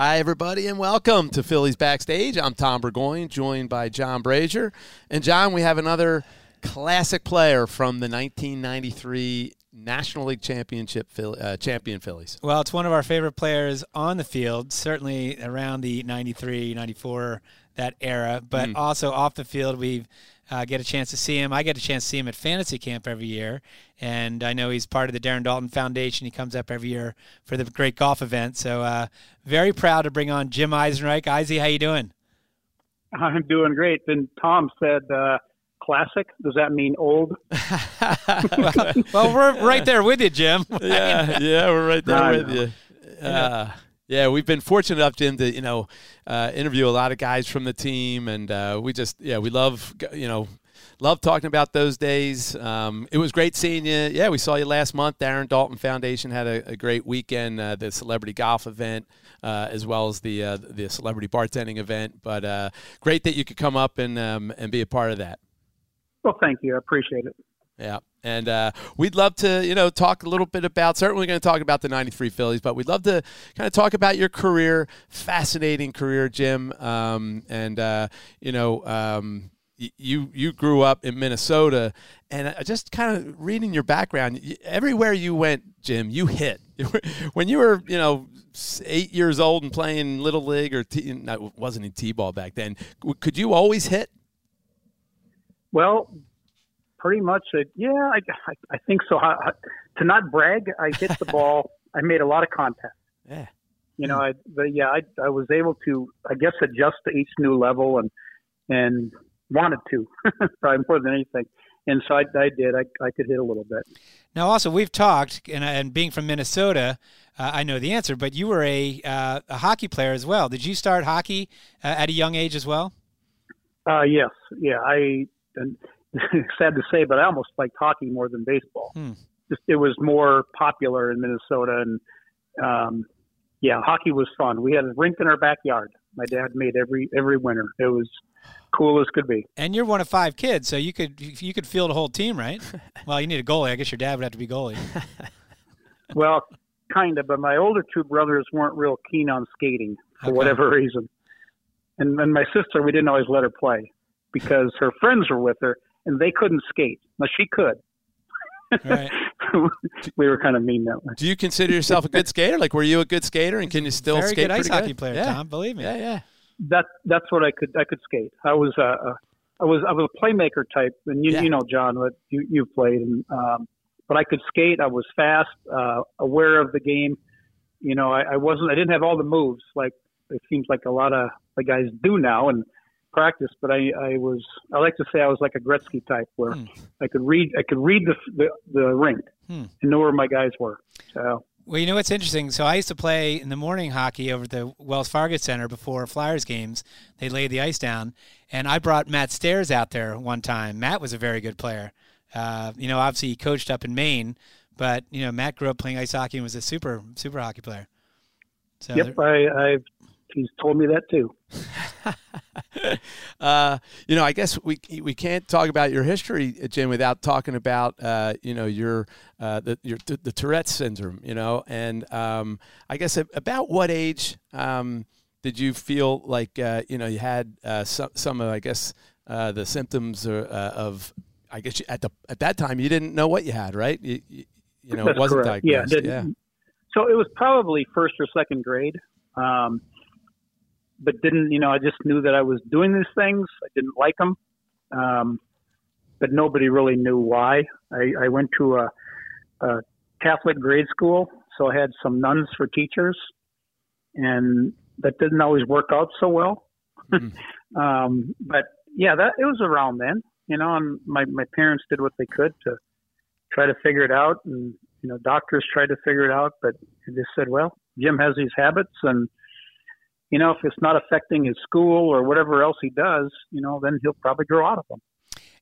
Hi, everybody, and welcome to Phillies Backstage. I'm Tom Burgoyne, joined by John Brazier. And, John, we have another classic player from the 1993 National League Championship uh, champion Phillies. Well, it's one of our favorite players on the field, certainly around the 93, 94, that era, but also off the field. We uh, get a chance to see him. I get a chance to see him at fantasy camp every year, and I know he's part of the Darren Daulton Foundation. He comes up every year for the great golf event. So, uh, very proud to bring on Jim Eisenreich. Izzy, how you doing? I'm doing great. Then Tom said, uh, classic. Does that mean old? well, well, we're right there with you, Jim. yeah, yeah, we're right there I with know. you. Uh, yeah, we've been fortunate enough, Jim, to you know uh, interview a lot of guys from the team, and uh, we just yeah we love you know love talking about those days. Um, it was great seeing you. Yeah, we saw you last month. Darren Daulton Foundation had a, a great weekend, uh, the celebrity golf event. Uh, as well as the uh, the celebrity bartending event, but uh, great that you could come up and um, and be a part of that. Well, thank you. I appreciate it. Yeah. And uh, we'd love to, you know, talk a little bit about, certainly going to talk about the 93 Phillies, but we'd love to kind of talk about your career, fascinating career, Jim. Um, and, uh, you know, um, you you grew up in Minnesota, and uh, just kind of reading your background, everywhere you went, Jim, you hit. when you were, you know, eight years old and playing little league or t- wasn't in t-ball back then, could you always hit? Well, pretty much. Yeah, I, I, I think so. I, I, to not brag, I hit the ball. I made a lot of contact. Yeah. You know, I, but yeah, I, I was able to, I guess, adjust to each new level and and wanted to, probably more than anything. And so I, I did. I, I could hit a little bit. Now, also, we've talked, and, and being from Minnesota, uh, I know the answer, but you were a, uh, a hockey player as well. Did you start hockey uh, at a young age as well? Uh, yes, yeah. I and sad to say, but I almost liked hockey more than baseball. Hmm. Just it was more popular in Minnesota, and um, yeah, hockey was fun. We had a rink in our backyard. My dad made every every winter. It was cool as could be. And you're one of five kids, so you could you could field a whole team, right? well, you need a goalie. I guess your dad would have to be goalie. Well, kind of, but my older two brothers weren't real keen on skating for Okay. whatever reason, and and my sister we didn't always let her play because her friends were with her and they couldn't skate. Now she could. Right. we were kind of mean that way. Do you consider yourself a good skater? Like, were you a good skater, and can you still Very skate good ice pretty hockey player, yeah. Tom. Believe me. Yeah, yeah. that that's what I could I could skate. I was a, a I was I was a playmaker type, and you Yeah. you know John, what you you played, and um, but I could skate. I was fast, uh, aware of the game. You know, I, I wasn't I didn't have all the moves like it seems like a lot of the guys do now and practice. But I I was I like to say I was like a Gretzky type, where Hmm. I could read I could read the the, the rink Hmm. and know where my guys were. So Well, you know what's interesting? So I used to play in the morning hockey over at the Wells Fargo Center before Flyers games. They laid the ice down, and I brought Matt Stairs out there one time. Matt was a very good player. Uh, you know, obviously he coached up in Maine, but you know Matt grew up playing ice hockey and was a super super hockey player. So yep, I I he's told me that too. uh, you know, I guess we we can't talk about your history, Jim, without talking about uh, you know your uh, the your the Tourette syndrome. You know, and um, I guess about what age um, did you feel like uh, you know you had uh, some some of I guess uh, the symptoms or, uh, of I guess you, at the at that time you didn't know what you had, right? You, you, you know, it wasn't correct. Yeah, diagnosed. didn't- So it was probably first or second grade. Um, but didn't, you know, I just knew that I was doing these things. I didn't like them. Um, but nobody really knew why. I, I went to a, a Catholic grade school, so I had some nuns for teachers, and that didn't always work out so well. um, but yeah, that it was around then, you know, and my my parents did what they could to try to figure it out, and you know, doctors tried to figure it out, but they just said, well, Jim has these habits, and you know, if it's not affecting his school or whatever else he does, you know, then he'll probably grow out of them.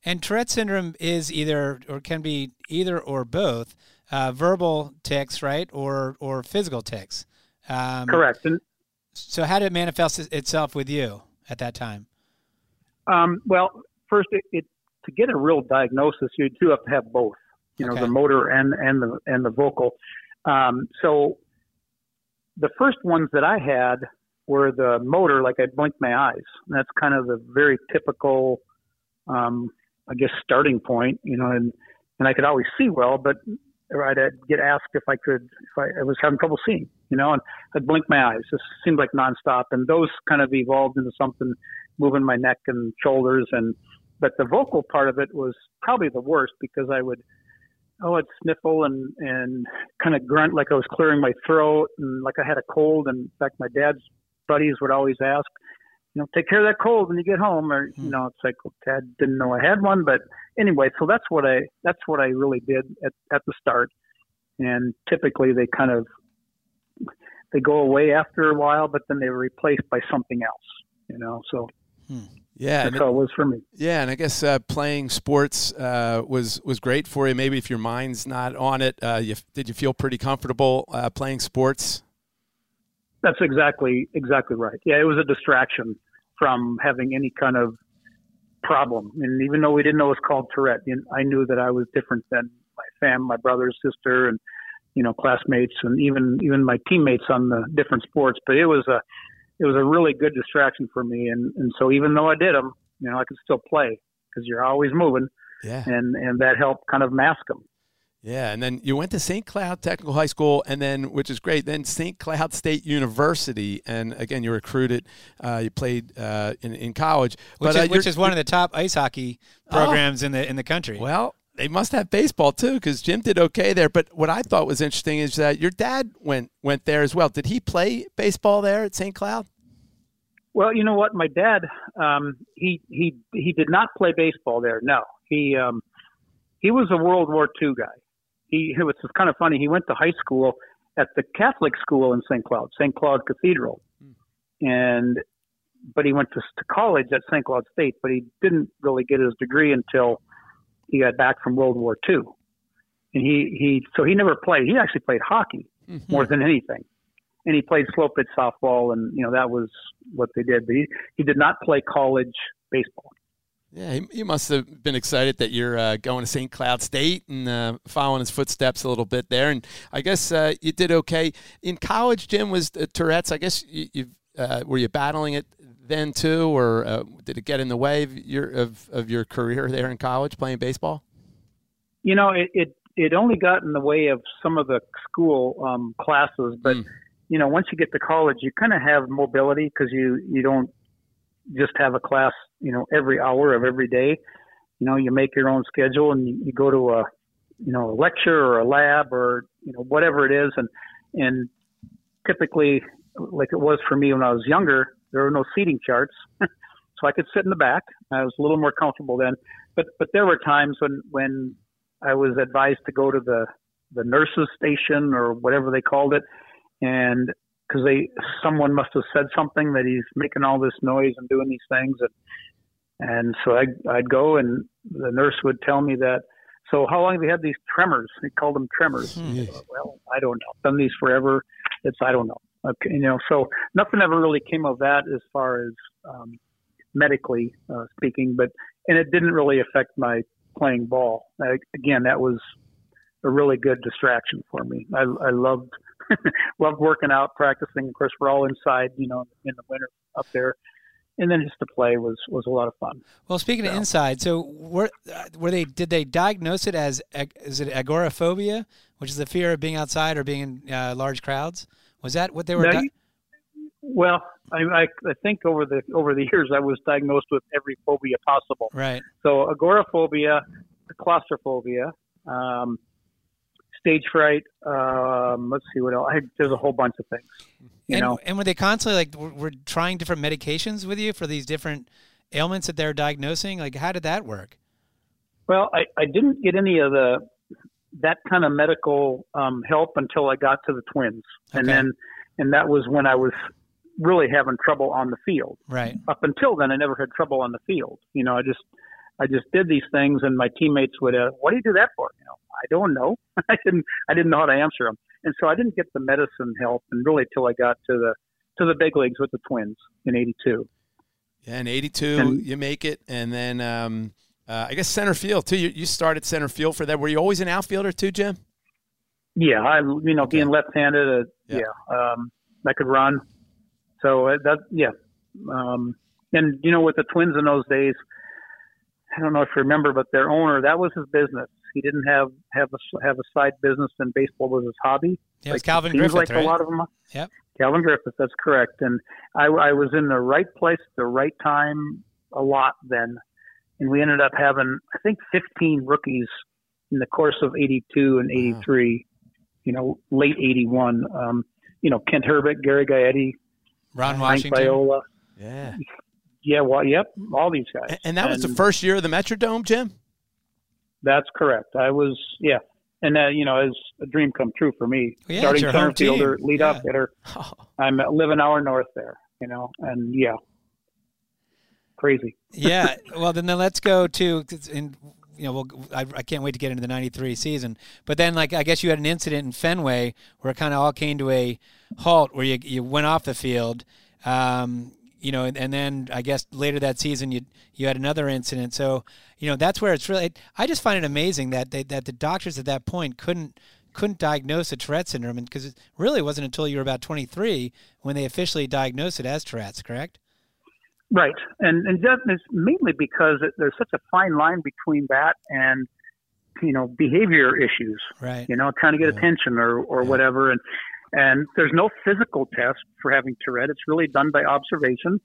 And Tourette syndrome is either or can be either or both uh, verbal tics, right, or or physical tics. Um, Correct. And So how did it manifest itself with you at that time? Um, well, first, it, it to get a real diagnosis, you do have to have both. You know, Okay. the motor and and the and the vocal. Um, so the first ones that I had were the motor, like I blinked my eyes. And that's kind of the very typical, um, I guess, starting point. You know, and and I could always see well, but I'd get asked if I could, if I, I was having trouble seeing. You know, and I'd blink my eyes. It seemed like nonstop, and those kind of evolved into something moving my neck and shoulders and but the vocal part of it was probably the worst because I would oh I'd sniffle and and kind of grunt like I was clearing my throat and like I had a cold and in fact my dad's buddies would always ask you know take care of that cold when you get home or you know it's like well, dad didn't know I had one but anyway so that's what I that's what I really did at at the start and typically they kind of they go away after a while but then they're replaced by something else you know so Yeah, that's how it was for me. Yeah, and I guess uh, playing sports uh, was was great for you. Maybe if your mind's not on it, uh, you, did you feel pretty comfortable uh, playing sports? That's exactly exactly right. Yeah, it was a distraction from having any kind of problem. And even though we didn't know it was called Tourette, you know, I knew that I was different than my fam, my brother, sister, and you know classmates, and even even my teammates on the different sports. But it was a it was a really good distraction for me. And and so even though I did them, you know, I could still play because you're always moving, Yeah, and and that helped kind of mask them. Yeah. And then you went to St. Cloud Technical High School, and then which is great. Then St. Cloud State University, and again you recruited. Uh, you played uh, in in college, Which, but uh, is, which is one of the top ice hockey programs in the in the country. Well, they must have baseball too, because Jim did okay there. But what I thought was interesting is that your dad went went there as well. Did he play baseball there at St. Cloud? Well, you know what? My dad, um, he he he did not play baseball there. No, he um, he was a World War II guy. He it was kind of funny. He went to high school at the Catholic school in St. Cloud, St. Cloud Cathedral, hmm. and but he went to, to college at St. Cloud State. But he didn't really get his degree until he got back from World War II, and he he so he never played. He actually played hockey mm-hmm. more than anything and he played slow pitch softball, and you know that was what they did. But he he did not play college baseball. Yeah, he, he must have been excited that you're uh, going to St. Cloud State and uh, following his footsteps a little bit there. And I guess uh, you did okay in college. Jim was uh, Tourette's. I guess you, you uh, were you battling it then too, or uh, did it get in the way of your of, of your career there in college playing baseball? You know, it it, it only got in the way of some of the school um, classes, but Mm. you know, once you get to college, you kind of have mobility because you you don't just have a class, you know, every hour of every day. You know, you make your own schedule and you, you go to a you know a lecture or a lab or you know whatever it is, and and typically, like it was for me when I was younger, there were no seating charts, so I could sit in the back. I was a little more comfortable then, but but there were times when when I was advised to go to the the nurses station or whatever they called it, and because they someone must have said something that he's making all this noise and doing these things, and and so I'd, I'd go and the nurse would tell me that. So how long have you had these tremors? They called them tremors. Well, I don't know. Done these forever. It's I don't know. Okay, you know. So nothing ever really came of that as far as um, medically uh, speaking, but and it didn't really affect my playing ball. I, again, that was a really good distraction for me. I, I loved loved working out, practicing. Of course, we're all inside, you know, in the winter up there, and then just to play was was a lot of fun. Well, speaking of inside, so were were they did they diagnose it as is it agoraphobia, which is the fear of being outside or being in uh, large crowds? Was that what they were? Di- you- Well, I, I, I think over the over the years I was diagnosed with every phobia possible. Right. So agoraphobia, claustrophobia, um, stage fright. Um, let's see what else. I, there's a whole bunch of things. You and, know, and were they constantly like were, were trying different medications with you for these different ailments that they're diagnosing? Like, how did that work? well, I, I didn't get any of the that kind of medical um, help until I got to the twins, and then and that was when I was really having trouble on the field. Right. Up until then, I never had trouble on the field. You know, I just I just did these things, and my teammates would, uh, "What do you do that for?" You know, I don't know. I didn't I didn't know how to answer them, and so I didn't get the medicine help, and really till I got to the to the big leagues with the Twins in '82. Yeah, in '82 And- you make it, and then um, uh, I guess center field too. You, you started center field for that. Were you always an outfielder too, Jim? Yeah, I you know Okay. being left-handed, uh, Yeah. yeah, um, I could run. So uh, that yeah, um, and you know with the Twins in those days, I don't know if you remember, but their owner that was his business. He didn't have have a have a side business, and baseball was his hobby. Yeah, it was Like, Calvin seems Griffith, like right? a lot of them. Yep. Calvin Griffith, that's correct. And I, I was in the right place at the right time a lot then. And we ended up having, I think, 15 rookies in the course of 82 and 83, you know, late 81. Um, you know, Kent Hrbek, Gary Gaetti, Ron Frank Washington. Viola. Yeah. Yeah, well, yep, all these guys. And, and that was the first year of the Metrodome, Jim. That's correct. I was, yeah. And that, you know, is a dream come true for me. Yeah, Starting center fielder, lead Yeah. up hitter. Oh, I'm live an hour north there, you know, and yeah, crazy. yeah. Well, then, then let's go to and you know we'll, I, I can't wait to get into the '93 season. But then, like I guess you had an incident in Fenway where it kind of all came to a halt, where you you went off the field. Um, you know, and, and then I guess later that season you you had another incident. So you know that's where it's really. I just find it amazing that they, that the doctors at that point couldn't couldn't diagnose a Tourette syndrome, because it really wasn't until you were about 23 when they officially diagnosed it as Tourette's. Correct? Right, and and that is mainly because it, there's such a fine line between that and you know behavior issues. Right. You know, trying to get Yeah. attention or or Yeah. whatever, and and there's no physical test for having Tourette. It's really done by observation,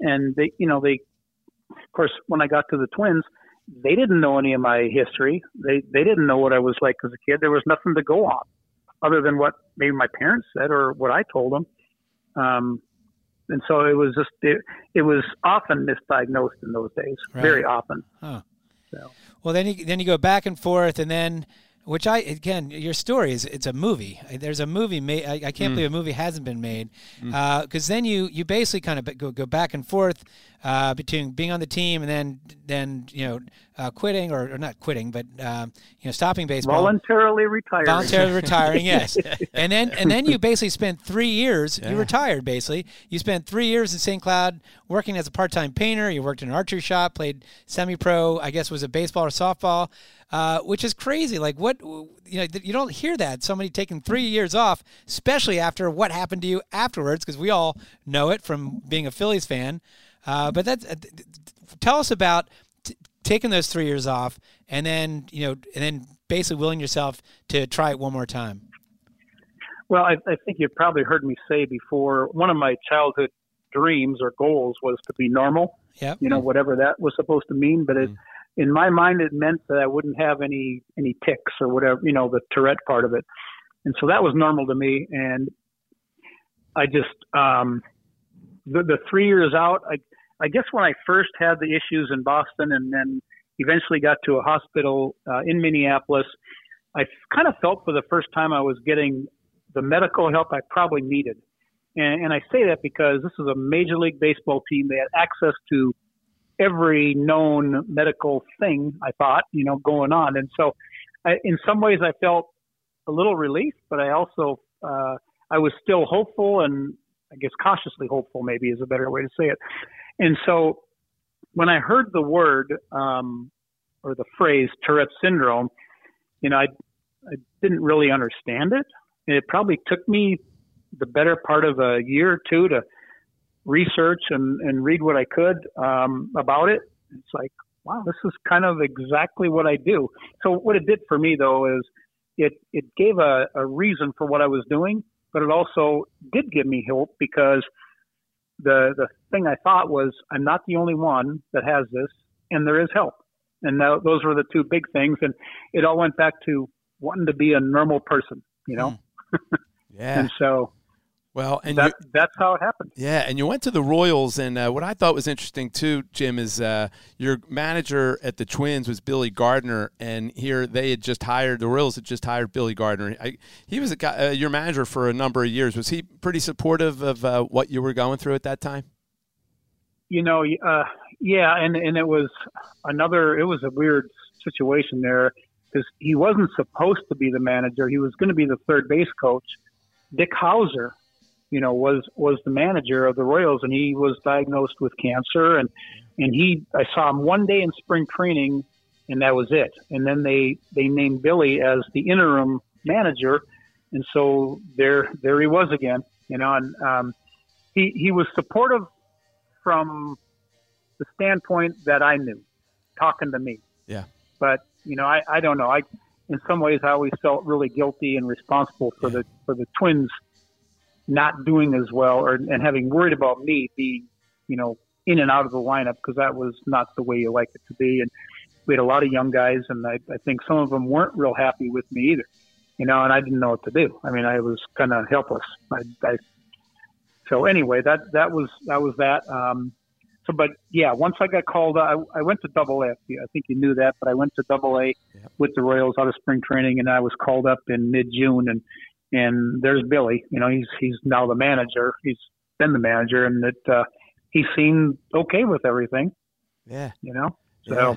and they you know they of course when I got to the twins. They didn't know any of my history. They they didn't know what I was like as a kid. There was nothing to go on, other than what maybe my parents said or what I told them. Um, and so it was just it, it was often misdiagnosed in those days, Right. very often. Huh. So. Well, then you then you go back and forth, and then which I again your story is it's a movie. There's a movie made. I, I can't believe a movie hasn't been made because then you you basically kind of go go back and forth uh, between being on the team and then then you know uh, quitting or, or not quitting, but um, you know stopping baseball. Voluntarily retired. voluntarily retiring yes and then and then you basically spent three years you retired basically you spent three years in st cloud working as a part-time painter you worked in an archery shop played semi-pro i guess was it baseball or softball uh, which is crazy like what you know you don't hear that somebody taking three years off especially after what happened to you afterwards because we all know it from being a phillies fan uh, but that's uh, th- th- tell us about t- taking those three years off and then you know and then basically willing yourself to try it one more time Well, I, I think you've probably heard me say before. One of my childhood dreams or goals was to be normal. Yep. You know, whatever that was supposed to mean, but it, in my mind, it meant that I wouldn't have any any ticks or whatever. You know, the Tourette part of it, and so that was normal to me. And I just um, the the three years out. I I guess when I first had the issues in Boston, and then eventually got to a hospital uh, in Minneapolis, I kind of felt for the first time I was getting the medical help I probably needed. And, and I say that because this is a Major League Baseball team. They had access to every known medical thing, I thought, you know, going on. And so I, in some ways I felt a little relief, but I also, uh, I was still hopeful and I guess cautiously hopeful maybe is a better way to say it. And so when I heard the word, um, or the phrase Tourette syndrome, you know, I, I didn't really understand it. It probably took me the better part of a year or two to research and, and read what I could um, about it. It's like, wow, this is kind of exactly what I do. So what it did for me though is it it gave a, a reason for what I was doing, but it also did give me hope because the the thing I thought was I'm not the only one that has this, and there is help. And that, those were the two big things, and it all went back to wanting to be a normal person, you know. Yeah. and so Well, and that you, that's how it happened. yeah, and you went to the Royals, and uh, what I thought was interesting too, Jim, is uh, your manager at the Twins was Billy Gardner, and here they had just hired the Royals had just hired Billy Gardner. I, he was a guy, uh, your manager for a number of years. Was he pretty supportive of uh, what you were going through at that time? you know, uh, yeah, and and it was another. It was a weird situation there because he wasn't supposed to be the manager. He was going to be the third base coach. Dick Howser, you know, was was the manager of the Royals, and he was diagnosed with cancer. And and he, I saw him one day in spring training, and that was it. And then they they named Billy as the interim manager, and so there there he was again. You know, and um, he he was supportive from the standpoint that I knew, talking to me. Yeah. But you know, I, I don't know. I in some ways I always felt really guilty and responsible for the for the twins not doing as well or and having worried about me being, you know, in and out of the lineup because that was not the way you like it to be. And we had a lot of young guys, and I, I think some of them weren't real happy with me either. You know, and I didn't know what to do. I mean, I was kind of helpless. I, I so anyway, that that was that was that. Um, so, but yeah, once I got called, I, I went to Double A. I think you knew that, but I went to Double A yeah. with the Royals out of spring training, and I was called up in mid June, and and there's Billy. You know, he's he's now the manager. He's been the manager, and that uh, he seemed okay with everything. Yeah. You know, so.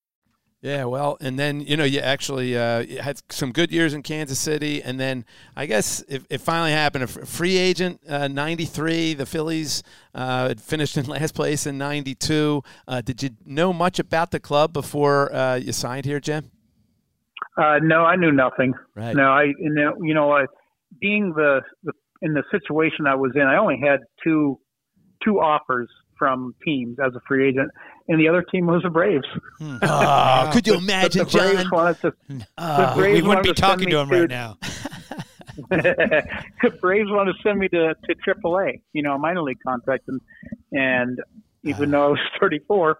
Yeah, well, and then you know you actually uh, had some good years in Kansas City, and then I guess it, it finally happened. A free agent, uh, '93. The Phillies uh, had finished in last place in '92. Uh, did you know much about the club before uh, you signed here, Jim? Uh, no, I knew nothing. Right. No, I you know, you know I, being the, the in the situation I was in, I only had two two offers from teams as a free agent, and the other team was the Braves. Oh, could you imagine, the Braves John? wanted to. Uh, the Braves we wouldn't be talking to him right now. the Braves wanted to send me to to AAA, you know, a minor league contract, and and even though I was 34,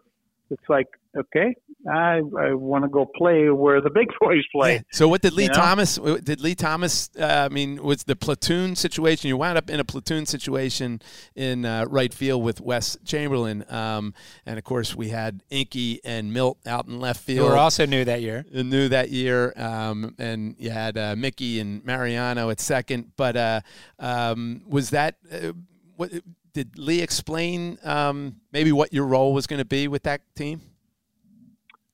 it's like okay, I I want to go play where the big boys play. Yeah. So what did Lee You know? Thomas? Did Lee Thomas? Uh, I mean, was the platoon situation? You wound up in a platoon situation in uh, right field with Wes Chamberlain, um, and of course we had Inky and Milt out in left field. field. were also new that year. uh, new that year, um, and you had uh, Mickey and Mariano at second. But uh, um, was that uh, what? Did Lee explain um, maybe what your role was going to be with that team?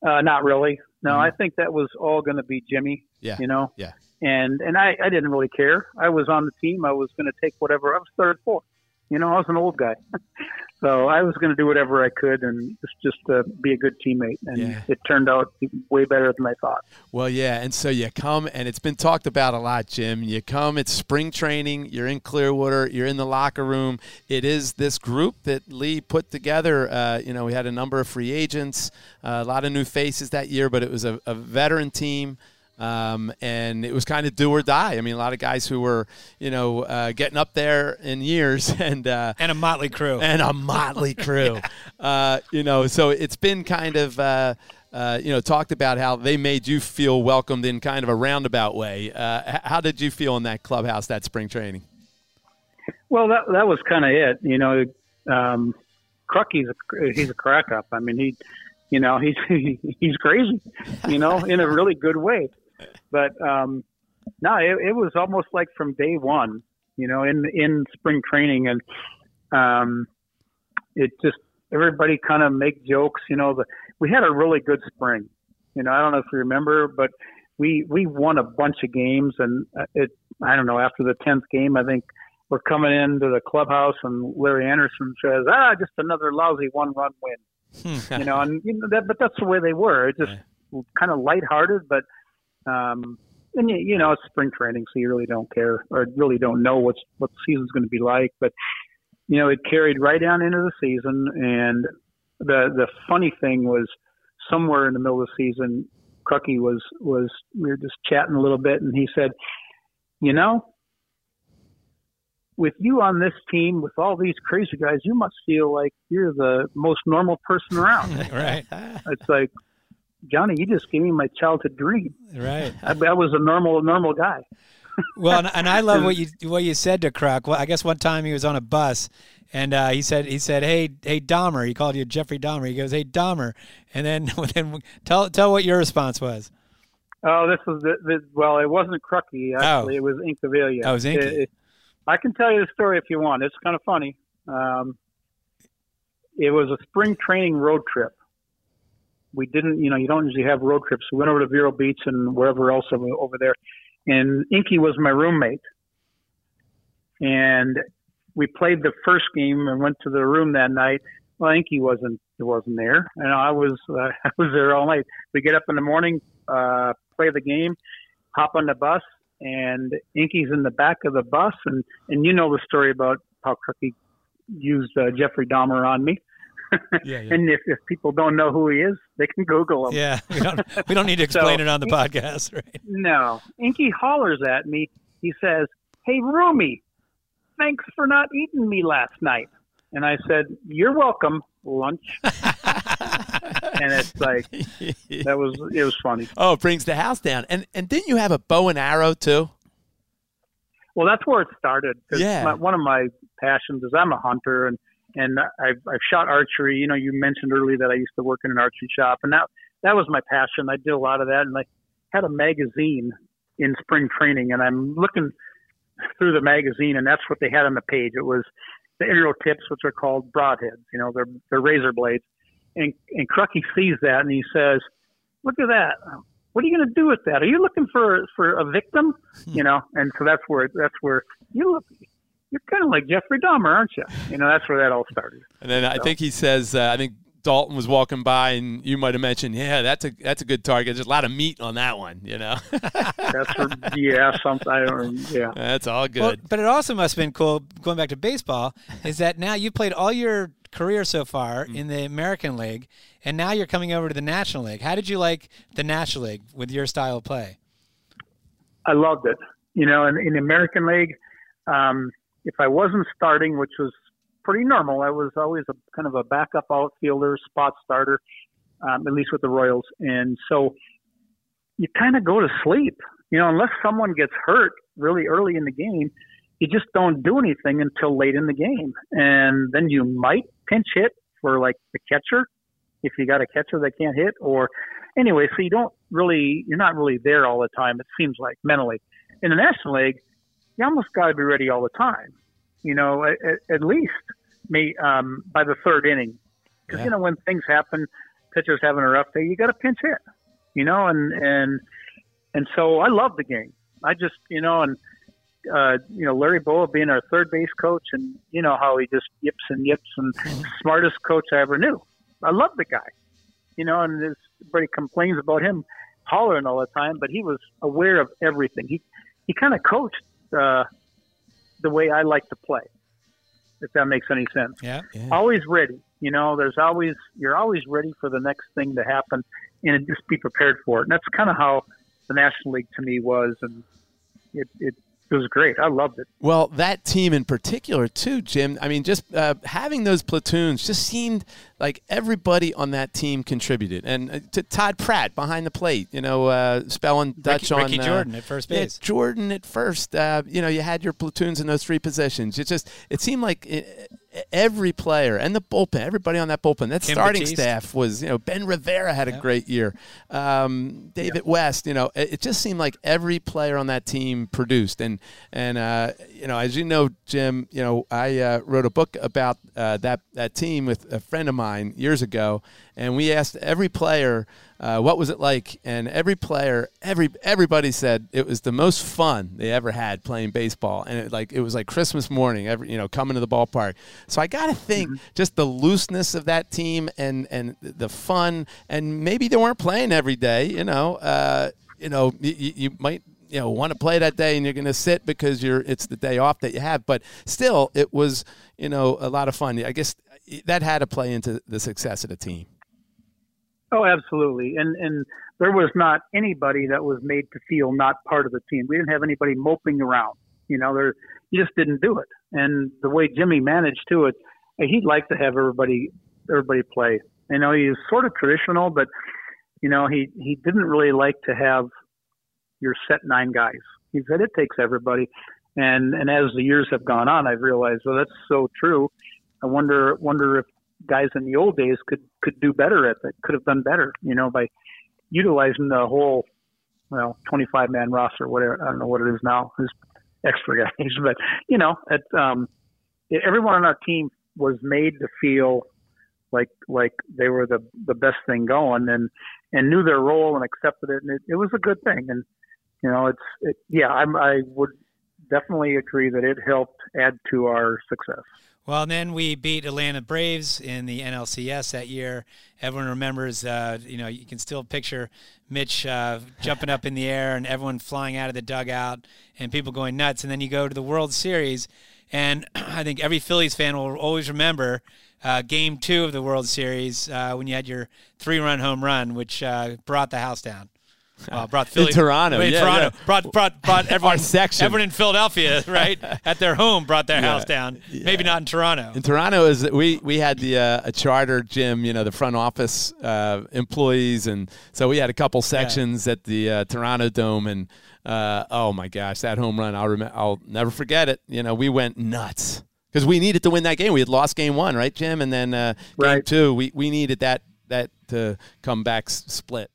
Uh, not really. No, Mhm. I think that was all going to be Jimmy. Yeah. You know. Yeah. And and I I didn't really care. I was on the team. I was going to take whatever. I was third, fourth. You know, I was an old guy, so I was going to do whatever I could and just just uh, be a good teammate. And Yeah. it turned out way better than I thought. Well, yeah, and so you come, and it's been talked about a lot, Jim. You come, it's spring training. You're in Clearwater. You're in the locker room. It is this group that Lee put together. Uh, you know, we had a number of free agents, uh, a lot of new faces that year, but it was a, a veteran team. Um, and it was kind of do or die. I mean, a lot of guys who were, you know, uh, getting up there in years, and uh, And a motley crew. and a motley crew. uh, you know, so it's been kind of. Uh, uh, you know, talked about how they made you feel welcomed in kind of a roundabout way. Uh, how did you feel in that clubhouse that spring training? Well, that that was kind of it. You know, um, Crucky's a, he's a crack up. I mean, he, you know, he's he's crazy. You know, in a really good way. But um, no, it, it was almost like from day one. You know, in in spring training, and um, it just everybody kind of make jokes. You know, the we had a really good spring. You know, I don't know if you remember, but we we won a bunch of games, and uh, it I don't know after the tenth game, I think we're coming into the clubhouse, and Larry Andersen says, "Ah, just another lousy one-run win." you know, and you know that, but that's the way they were. It's just kind of lighthearted, but um, and you, you know it's spring training, so you really don't care or really don't know what's what the season's going to be like. But you know, it carried right down into the season, and the the funny thing was somewhere in the middle of the season, Crucky was was we were just chatting a little bit, and he said, "You know, with you on this team, with all these crazy guys, you must feel like you're the most normal person around." right. it's like, Johnny, you just gave me my childhood dream. Right. I, I was a normal normal guy. well, and, and I love what you what you said to Kruk. Well, I guess one time he was on a bus, and uh, he said he said, "Hey, hey, Dahmer." He called you Jeffrey Dahmer. He goes, "Hey, Dahmer," and then then tell tell what your response was. Oh, this was the, the well, it wasn't Crucky actually. It was Incaviglia. Oh, it was Inky. It- it- I can tell you the story if you want. It's kind of funny. Um, it was a spring training road trip. We didn't, you know, you don't usually have road trips. We went over to Vero Beach and wherever else over, there. And Inky was my roommate. And we played the first game and went to the room that night. Well, Inky wasn't wasn't there, and I was uh, I was there all night. We get up in the morning, uh, play the game, hop on the bus, and Inky's in the back of the bus, and and you know the story about how Cookie used uh, Jeffrey Dahmer on me. Yeah, yeah. and if, if people don't know who he is, they can Google him. Yeah, we don't we don't need to explain So- it on the podcast, right? No. Inky hollers at me. He says, Hey, Roomy, thanks for not eating me last night. And I said, You're welcome, lunch. and it's like, that was, it was funny. Oh, it brings the house down. And and didn't you have a bow and arrow too? Well, that's where it started. Yeah. My, one of my passions is I'm a hunter and, and I've, I've shot archery. You know, you mentioned earlier that I used to work in an archery shop and that, that was my passion. I did a lot of that and I had a magazine in spring training and I'm looking through the magazine and that's what they had on the page. It was the arrow tips, which are called broadheads. You know, they're, they're razor blades. And, and Crucky sees that and he says, look at that. What are you going to do with that? Are you looking for, for a victim? Hmm. you know, and so that's where that's where you look. You're kind of like Jeffrey Dahmer, aren't you? You know, that's where that all started. And then I think he says, uh, I think Daulton was walking by, and you might have mentioned, yeah, that's a that's a good target. There's a lot of meat on that one, you know. That's where, yeah, something. I don't. Yeah, that's all good. Well, but it also must have been cool going back to baseball. Is that now you played all your career so far Mm. in the American League, and now you're coming over to the National League. How did you like the National League with your style of play? I loved it. You know, in, in the American League, um, if I wasn't starting, which was pretty normal, I was always a kind of a backup outfielder, spot starter, um, at least with the Royals. And so you kind of go to sleep. You know, unless someone gets hurt really early in the game, you just don't do anything until late in the game. And then you might pinch hit for like the catcher if you got a catcher that can't hit or anyway, so you don't really you're not really there all the time, it seems like mentally. In the National League, you almost gotta be ready all the time. You know, at, at- least me um by the third inning. Because Yeah. you know, when things happen, pitchers having a rough day, you gotta pinch hit. You know, and and and so I love the game. I just you know, and uh, you know, Larry Bowa being our third base coach, and you know how he just yips and yips, and smartest coach I ever knew. I love the guy, you know, and this, everybody complains about him hollering all the time, but he was aware of everything. He he kind of coached uh, the way I like to play, if that makes any sense. Yeah. Always ready, you know. There's always you're always ready for the next thing to happen, and just be prepared for it. And that's kind of how the National League to me was, and it it, it was great. I loved it. Well, that team in particular, too, Jim. I mean, just uh, having those platoons just seemed like everybody on that team contributed. And uh, to Todd Pratt behind the plate, you know, uh, spelling Dutch on Ricky uh, Jordan at first yeah, base. Jordan at first. Uh, you know, you had your platoons in those three positions. It just it seemed like uh, every player and the bullpen, everybody on that bullpen, that Kim starting Batiste. staff was, you know, Ben Rivera had a great year. Um, David West, you know, it, it just seemed like every player on that team produced. And and uh, you know, as you know, Jim, you know, I uh, wrote a book about uh, that that team with a friend of mine years ago, and we asked every player uh, what was it like? And every player, every everybody said it was the most fun they ever had playing baseball, and it, like it was like Christmas morning, every you know coming to the ballpark. So I got to think Mm-hmm. just the looseness of that team and and the fun, and maybe they weren't playing every day. You know, uh, you know, you, you might you know want to play that day and you're going to sit because you're it's the day off that you have but still it was you know a lot of fun i guess that had to play into the success of the team Oh, absolutely. And and there was not anybody that was made to feel not part of the team. We didn't have anybody moping around. You know, there you just didn't do it. And the way Jimmy managed to it, he'd like to have everybody everybody play. You know, he was sort of traditional, but you know, he he didn't really like to have your set nine guys. He said it takes everybody. And and as the years have gone on, I've realized, well, that's so true. I wonder wonder if guys in the old days could could do better at that, could have done better, you know, by utilizing the whole, well, 25 man roster, whatever. I don't know what it is now, who's extra guys, but you know, it, um, everyone on our team was made to feel like like they were the the best thing going, and and knew their role and accepted it, and it, it was a good thing. And you know, it's it, yeah, I'm, I would definitely agree that it helped add to our success. Well, and then we beat Atlanta Braves in the NLCS that year. Everyone remembers, uh, you know, you can still picture Mitch uh, jumping up in the air and everyone flying out of the dugout and people going nuts. And then you go to the World Series, and I think every Phillies fan will always remember uh, Game Two of the World Series uh, when you had your three-run home run, which uh, brought the house down. Well, brought Philly Toronto, in yeah, Toronto, yeah. brought brought brought everyone section. everyone in Philadelphia, right, at their home, brought their house down. Maybe not in Toronto. in toronto is we we had the uh, a charter gym you know the front office uh, employees and so we had a couple sections at the uh, toronto dome and uh, oh my gosh that home run i'll remember i'll never forget it you know we went nuts because we needed to win that game we had lost game one right jim and then uh, game Right. two we, we needed that that to come back s- split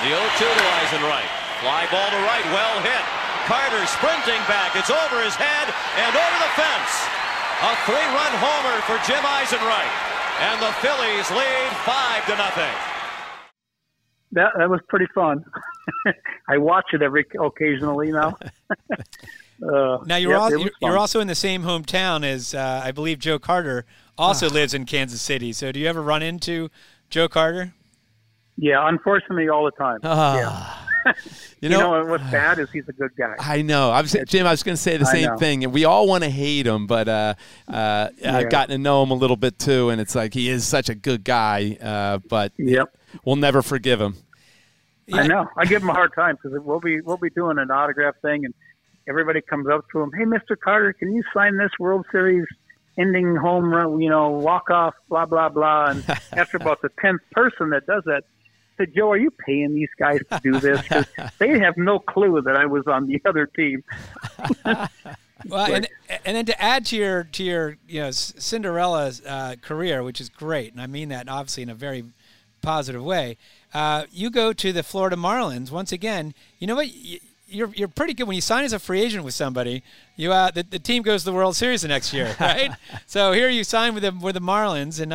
The 0 2 to Eisenreich. Fly ball to right, well hit. Carter sprinting back. It's over his head and over the fence. A three run homer for Jim Eisenreich. And the Phillies lead 5 to nothing. That that was pretty fun. I watch it every occasionally now. uh, Now you're yep, al- it was you're, you're also in the same hometown as uh, I believe Joe Carter also lives in Kansas City. So do you ever run into Joe Carter? Yeah, unfortunately, all the time. Ah. yeah. you You know, know, what's bad is he's a good guy. I know. I was Jim. I was going to say the I same know. thing, and we all want to hate him, but uh, uh, I've gotten to know him a little bit too, and it's like he is such a good guy, uh, but Yep. we'll never forgive him. I know. I give him a hard time because we'll be we'll be doing an autograph thing, and everybody comes up to him. Hey, Mr. Carter, can you sign this World Series ending home run? You know, walk off, blah blah blah. And after about the tenth person that does that, said, Joe, are you paying these guys to do this? 'Cause they have no clue that I was on the other team. Well, and and then to add to your to your you know S- Cinderella uh, career, which is great, and I mean that obviously in a very positive way. Uh, you go to the Florida Marlins once again. You know what? Y- You're, you're pretty good when you sign as a free agent with somebody. You uh, the, the team goes to the World Series the next year, right? so here you sign with the with the Marlins in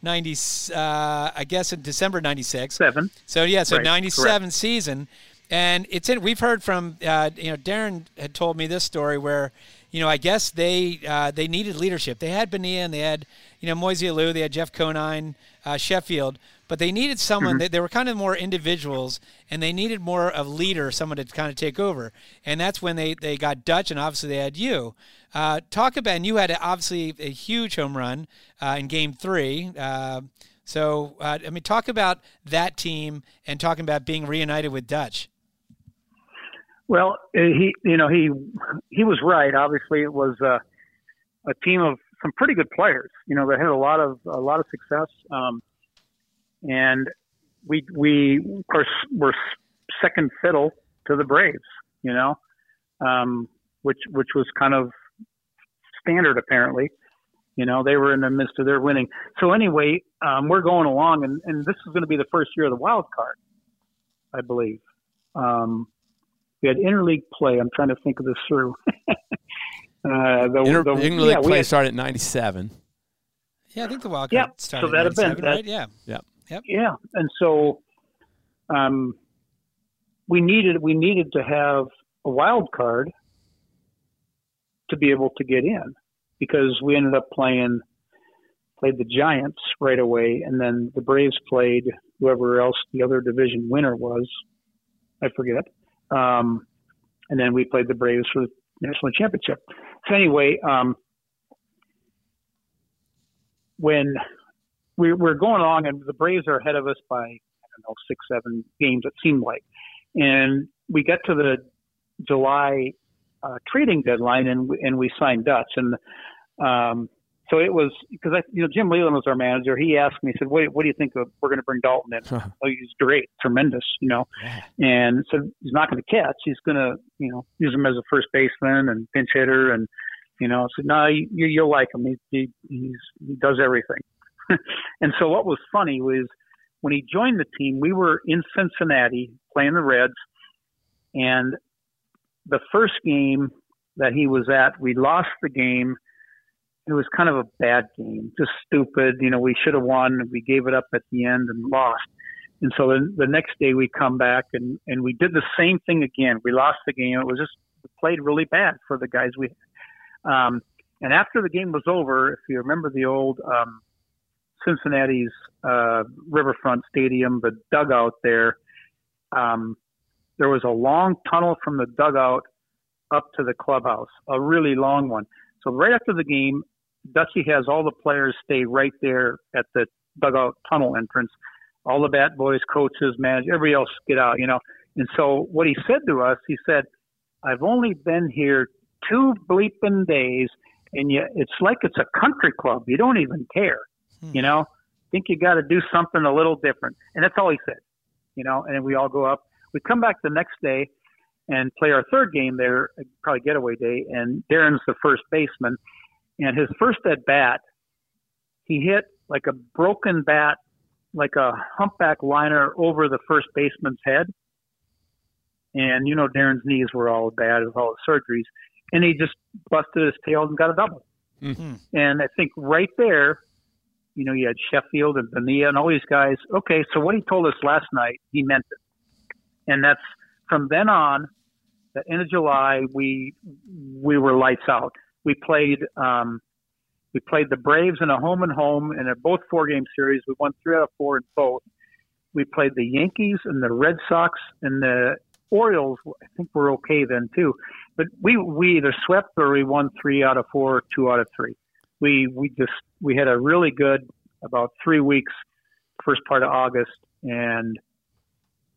1990, uh, I guess in December '96. Seven. So yeah, so Right, '97 season, and it's in. We've heard from uh, you know Darren had told me this story where you know I guess they uh, they needed leadership. They had Benia and they had you know Moise Alou, they had Jeff Conine, uh, Sheffield, but they needed someone. They, they were kind of more individuals, and they needed more of leader, someone to kind of take over. And that's when they they got Dutch, and obviously they had you. Uh, talk about and you had obviously a huge home run uh, in Game Three. Uh, so, uh, I mean, talk about that team and talking about being reunited with Dutch. Well, uh, he, you know, he he was right. Obviously, it was uh, a team of some pretty good players. You know, that had a lot of a lot of success, um, and we we of course were second fiddle to the Braves. You know, um, which which was kind of standard apparently. You know, they were in the midst of their winning. So anyway, um, we're going along, and, and this is going to be the first year of the wild card, I believe. Um, we had interleague play. I'm trying to think of this through. uh, the, Inter- the, Interleague yeah, play had- started in '97. Yeah, I think the wild Yeah, card so started in that'd have been- 97, right? that- Yeah. Yeah. Yep. Yeah, and so um, we needed we needed to have a wild card to be able to get in because we ended up playing played the Giants right away, and then the Braves played whoever else the other division winner was. I forget. Um, and then we played the Braves for the national championship. So anyway, um, when we, we're going along, and the Braves are ahead of us by I don't know six, seven games. It seemed like, and we get to the July uh, trading deadline, and and we signed Dutch, and um, so it was because I, you know, Jim Leyland was our manager. He asked me, he said, "What, what do you think of? We're going to bring Daulton in. oh, he's great, tremendous, you know." And so he's not going to catch. He's going to, you know, use him as a first baseman and pinch hitter, and you know, so no, you, you'll like him. He, he he's he does everything. and so what was funny was when he joined the team, we were in Cincinnati playing the Reds, and the first game that he was at, we lost the game it was kind of a bad game, just stupid. You know, we should have won. We gave it up at the end and lost. And so the, the next day we come back and, and we did the same thing again. We lost the game. It was just played really bad for the guys we. Um, and after the game was over, if you remember the old um, Cincinnati's uh, Riverfront Stadium, the dugout there, um, there was a long tunnel from the dugout up to the clubhouse, a really long one. So right after the game, Dutchy has all the players stay right there at the dugout tunnel entrance. All the bat boys, coaches, managers, everybody else get out, you know. And so what he said to us, he said, I've only been here two bleeping days, and you, it's like it's a country club. You don't even care, hmm. you know. Think you got to do something a little different, and that's all he said, you know. And then we all go up. We come back the next day and play our third game there, probably getaway day, and Darren's the first baseman, and his first at bat, he hit like a broken bat, like a humpback liner over the first baseman's head. And you know, Darren's knees were all bad with all the surgeries, and he just busted his tail and got a double. Mm-hmm. And I think right there, you know, you had Sheffield and Bonilla and all these guys. Okay, so what he told us last night, he meant it, and that's from then on. The end of July, we we were lights out we played um, we played the Braves in a home and home in a both four game series. We won three out of four in both. We played the Yankees and the Red Sox and the Orioles. I think we're okay then too, but we we either swept or we won three out of four, two out of three. We we just we had a really good about three weeks, first part of August, and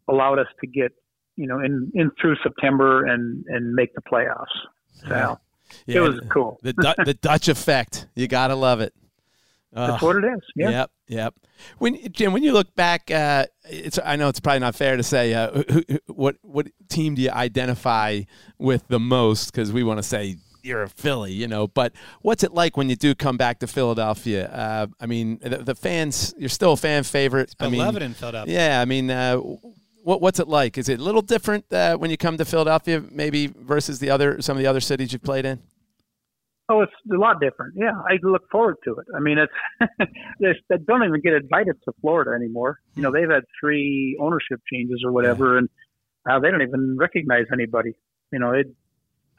allowed us to get you know in in through September and and make the playoffs. So. Yeah, it was cool. the the Dutch effect. You gotta love it. That's what it is. Yeah. Yep. Yep. When Jim, when you look back, uh, it's I know it's probably not fair to say uh, who, who, what what team do you identify with the most because we want to say you're a Philly, you know. But what's it like when you do come back to Philadelphia? Uh, I mean, the, the, fans, you're still a fan favorite. It's I mean, beloved in Philadelphia. Yeah, I mean, uh, what, what's it like? Is it a little different uh, when you come to Philadelphia, maybe versus the other some of the other cities you've played in? Oh, it's a lot different. Yeah, I look forward to it. I mean, it's they don't even get invited to Florida anymore. You know, hmm. they've had three ownership changes or whatever, yeah. and now they don't even recognize anybody. You know, they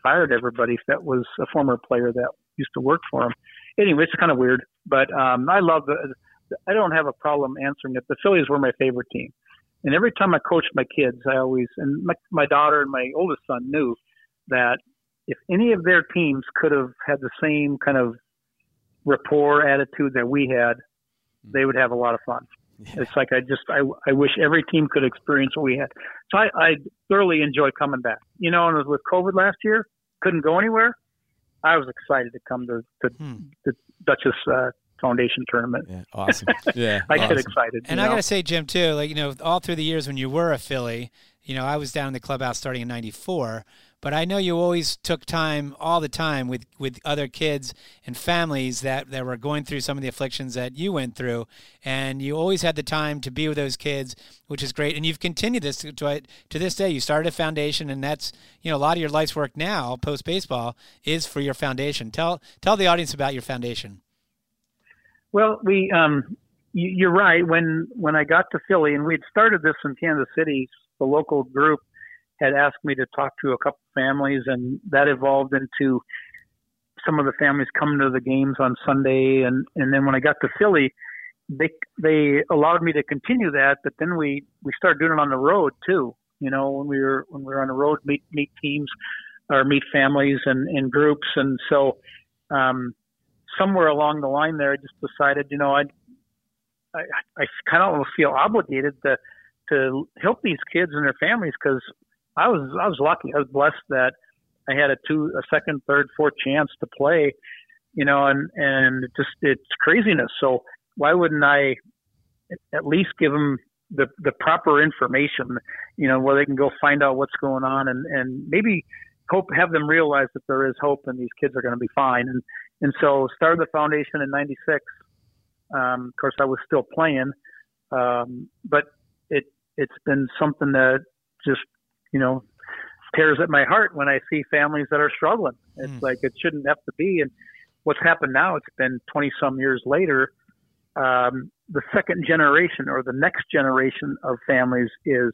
fired everybody that was a former player that used to work for them. Anyway, it's kind of weird, but um, I love the. I don't have a problem answering it. The Phillies were my favorite team. And every time I coached my kids, I always, and my, my daughter and my oldest son knew that if any of their teams could have had the same kind of rapport attitude that we had, they would have a lot of fun. Yeah. It's like I just I, I wish every team could experience what we had. So I, I thoroughly enjoy coming back. You know, and was with COVID last year, couldn't go anywhere. I was excited to come to to, hmm. to Dutch's uh, Foundation tournament. Yeah, awesome. Yeah, I awesome. get excited. And I got to say, Jim, too, like, you know, all through the years when you were a Philly, you know, I was down in the clubhouse starting in 94, but I know you always took time all the time with, with other kids and families that, that were going through some of the afflictions that you went through. And you always had the time to be with those kids, which is great. And you've continued this to, to, to this day. You started a foundation, and that's, you know, a lot of your life's work now, post baseball, is for your foundation. Tell, tell the audience about your foundation. Well, we um, you- you're right. When when I got to Philly, and we had started this in Kansas City, the local group had asked me to talk to a couple families, and that evolved into some of the families coming to the games on Sunday, and and then when I got to Philly, they they allowed me to continue that, but then we we started doing it on the road too. You know, when we were when we were on the road, meet meet teams or meet families and in groups, and so um, somewhere along the line there, I just decided, you know, I'd, I, I kind of feel obligated to to help these kids and their families because I was I was lucky. I was blessed that I had a two a second, third, fourth chance to play, you know, and and just it's craziness. So why wouldn't I at least give them the the proper information, you know, where they can go find out what's going on and and maybe hope have them realize that there is hope and these kids are going to be fine. And and so started the foundation in '96. Um, of course, I was still playing, um, but it it's been something that just you know tears at my heart when I see families that are struggling. It's like it shouldn't have to be. And what's happened now? It's been 20 some years later. Um, the second generation or the next generation of families is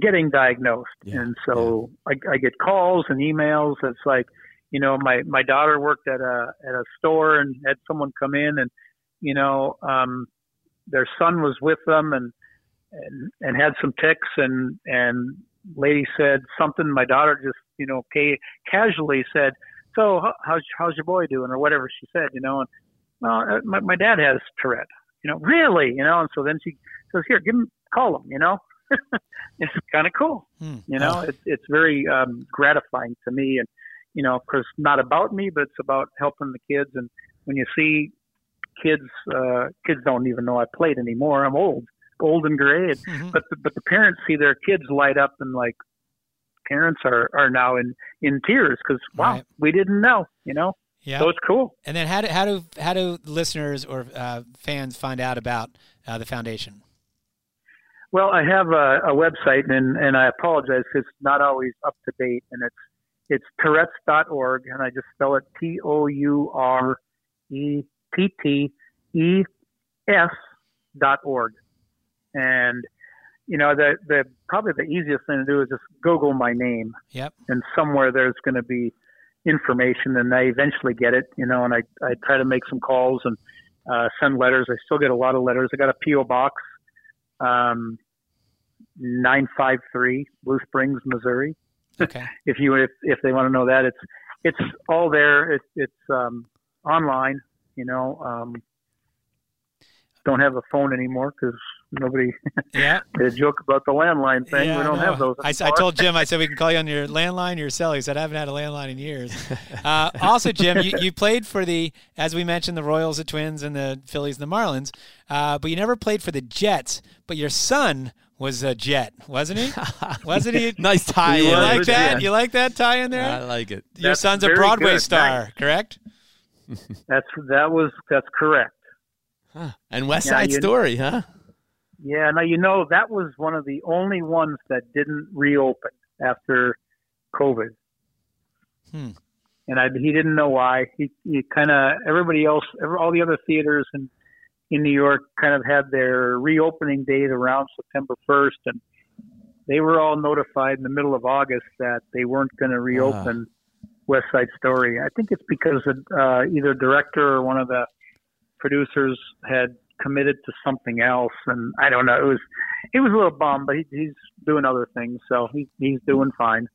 getting diagnosed, Yeah, and so I, I get calls and emails. It's like, you know, my my daughter worked at a at a store and had someone come in and, you know, um, their son was with them and and and had some ticks and and lady said something. My daughter just you know ca- casually said, "So how- how's how's your boy doing?" or whatever she said, you know. And well, uh, my my dad has Tourette, you know, really, you know. And so then she says, "Here, give him call him," you know. it's kind of cool, Hmm. you know. It's it's very um, gratifying to me, and you know, of course, not about me, but it's about helping the kids. And when you see kids, uh, kids don't even know I played anymore. I'm old, old and gray, and Mhm. but the, but the parents see their kids light up and like parents are are now in in tears because wow Right. we didn't know you know Yeah. so it's cool And then how do how do how do listeners or uh, fans find out about uh, the foundation? well i have a, a website and and i apologize 'cause it's not always up to date and it's it's tourette's.org and i just spell it t o u r e t t e s dot org and you know the the probably the easiest thing to do is just google my name Yep. and somewhere there's going to be information and I eventually get it, you know, and I, I try to make some calls and uh, send letters. I still get a lot of letters. I got a PO box, um, 953 Blue Springs, Missouri. Okay. If you, if, if they want to know that it's, it's all there. It, it's, um, online, you know, um, don't have a phone anymore because nobody Yeah. did a joke about the landline thing. Yeah, we don't no. have those. I, s- I anymore. told Jim, I said we can call you on your landline, your cell. He said I haven't had a landline in years. Uh, also, Jim, you, you played for the, as we mentioned, the Royals, the Twins, and the Phillies, and the Marlins, uh, but you never played for the Jets. But your son was a Jet, wasn't he? Wasn't he? nice tie He in. You was like that? Jet. You like that tie in there? I like it. Your That's son's a Broadway good. star, Nice. correct? That's, that was, that's correct. And West Side Story, huh? Yeah, now you know that was one of the only ones that didn't reopen after COVID. Hmm. And I, he didn't know why. He, he kind of everybody else, every, all the other theaters in in New York, kind of had their reopening date around September first, and they were all notified in the middle of August that they weren't going to reopen West Side Story. I think it's because uh, either director or one of the producers had committed to something else, and I don't know. It was it was a little bummed, but he, he's doing other things, so he, he's doing fine.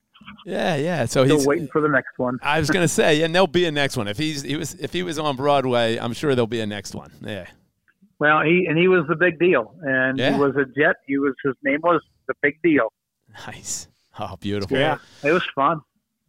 Yeah, yeah. So Still he's waiting for the next one. I was gonna say, yeah, and there'll be a next one. If he's he was if he was on Broadway, I'm sure there'll be a next one. Yeah. Well, he and he was the big deal, and Yeah. he was a jet. He was his name was the big deal. Nice. Oh, beautiful. Yeah, it was fun.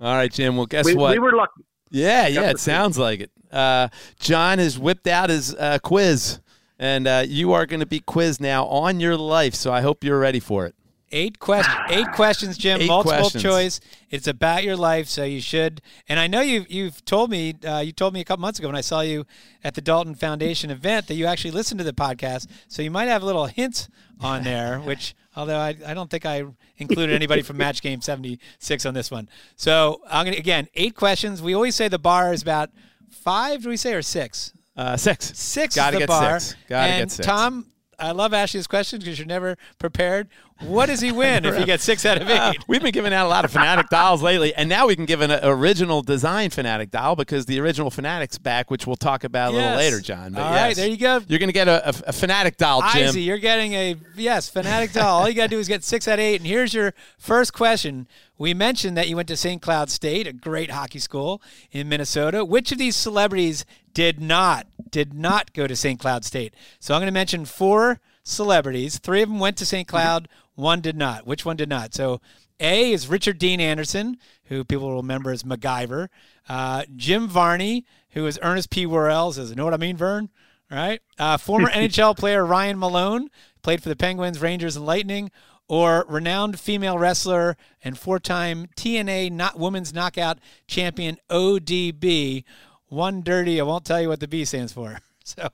All right, Jim. Well, guess We, what? we were lucky. Yeah, yeah. It sounds like it. Uh, John has whipped out his uh, quiz, and uh, you are going to be quizzed now on your life. So I hope you're ready for it. Eight questions. Eight questions, Jim. Eight multiple questions. choice. It's about your life, so you should. And I know you've you've told me uh, you told me a couple months ago when I saw you at the Daulton Foundation event that you actually listened to the podcast. So you might have a little hints on there, which although I, I don't think I included anybody from Match Game seventy six on this one. So I'm gonna again eight questions. We always say the bar is about five. Do we say or six? Uh, six. Six Gotta is the get bar. six. Gotta and get six. Tom, I love asking this question because you're never prepared. What does he win if he gets six out of eight? Uh, we've been giving out a lot of Phanatic dials lately, and now we can give an original design Phanatic dial because the original Phanatic's back, which we'll talk about a little later, John. But All right, yes, there you go. You're going to get a, a, a Phanatic dial, Jim. Izzy, you're getting a yes, Phanatic doll. All you got to do is get six out of eight. And here's your first question. We mentioned that you went to St. Cloud State, a great hockey school in Minnesota. Which of these celebrities did not did not go to St. Cloud State? So I'm going to mention four celebrities. Three of them went to St. Cloud. One did not. Which one did not? So A is Richard Dean Anderson, who people will remember as MacGyver. Uh, Jim Varney, who is Ernest P. Worrell, says, you "Know what I mean, Vern?" All right. Uh, former NHL player Ryan Malone played for the Penguins, Rangers, and Lightning. Or renowned female wrestler and four-time TNA not women's knockout champion ODB. One dirty. I won't tell you what the B stands for. So,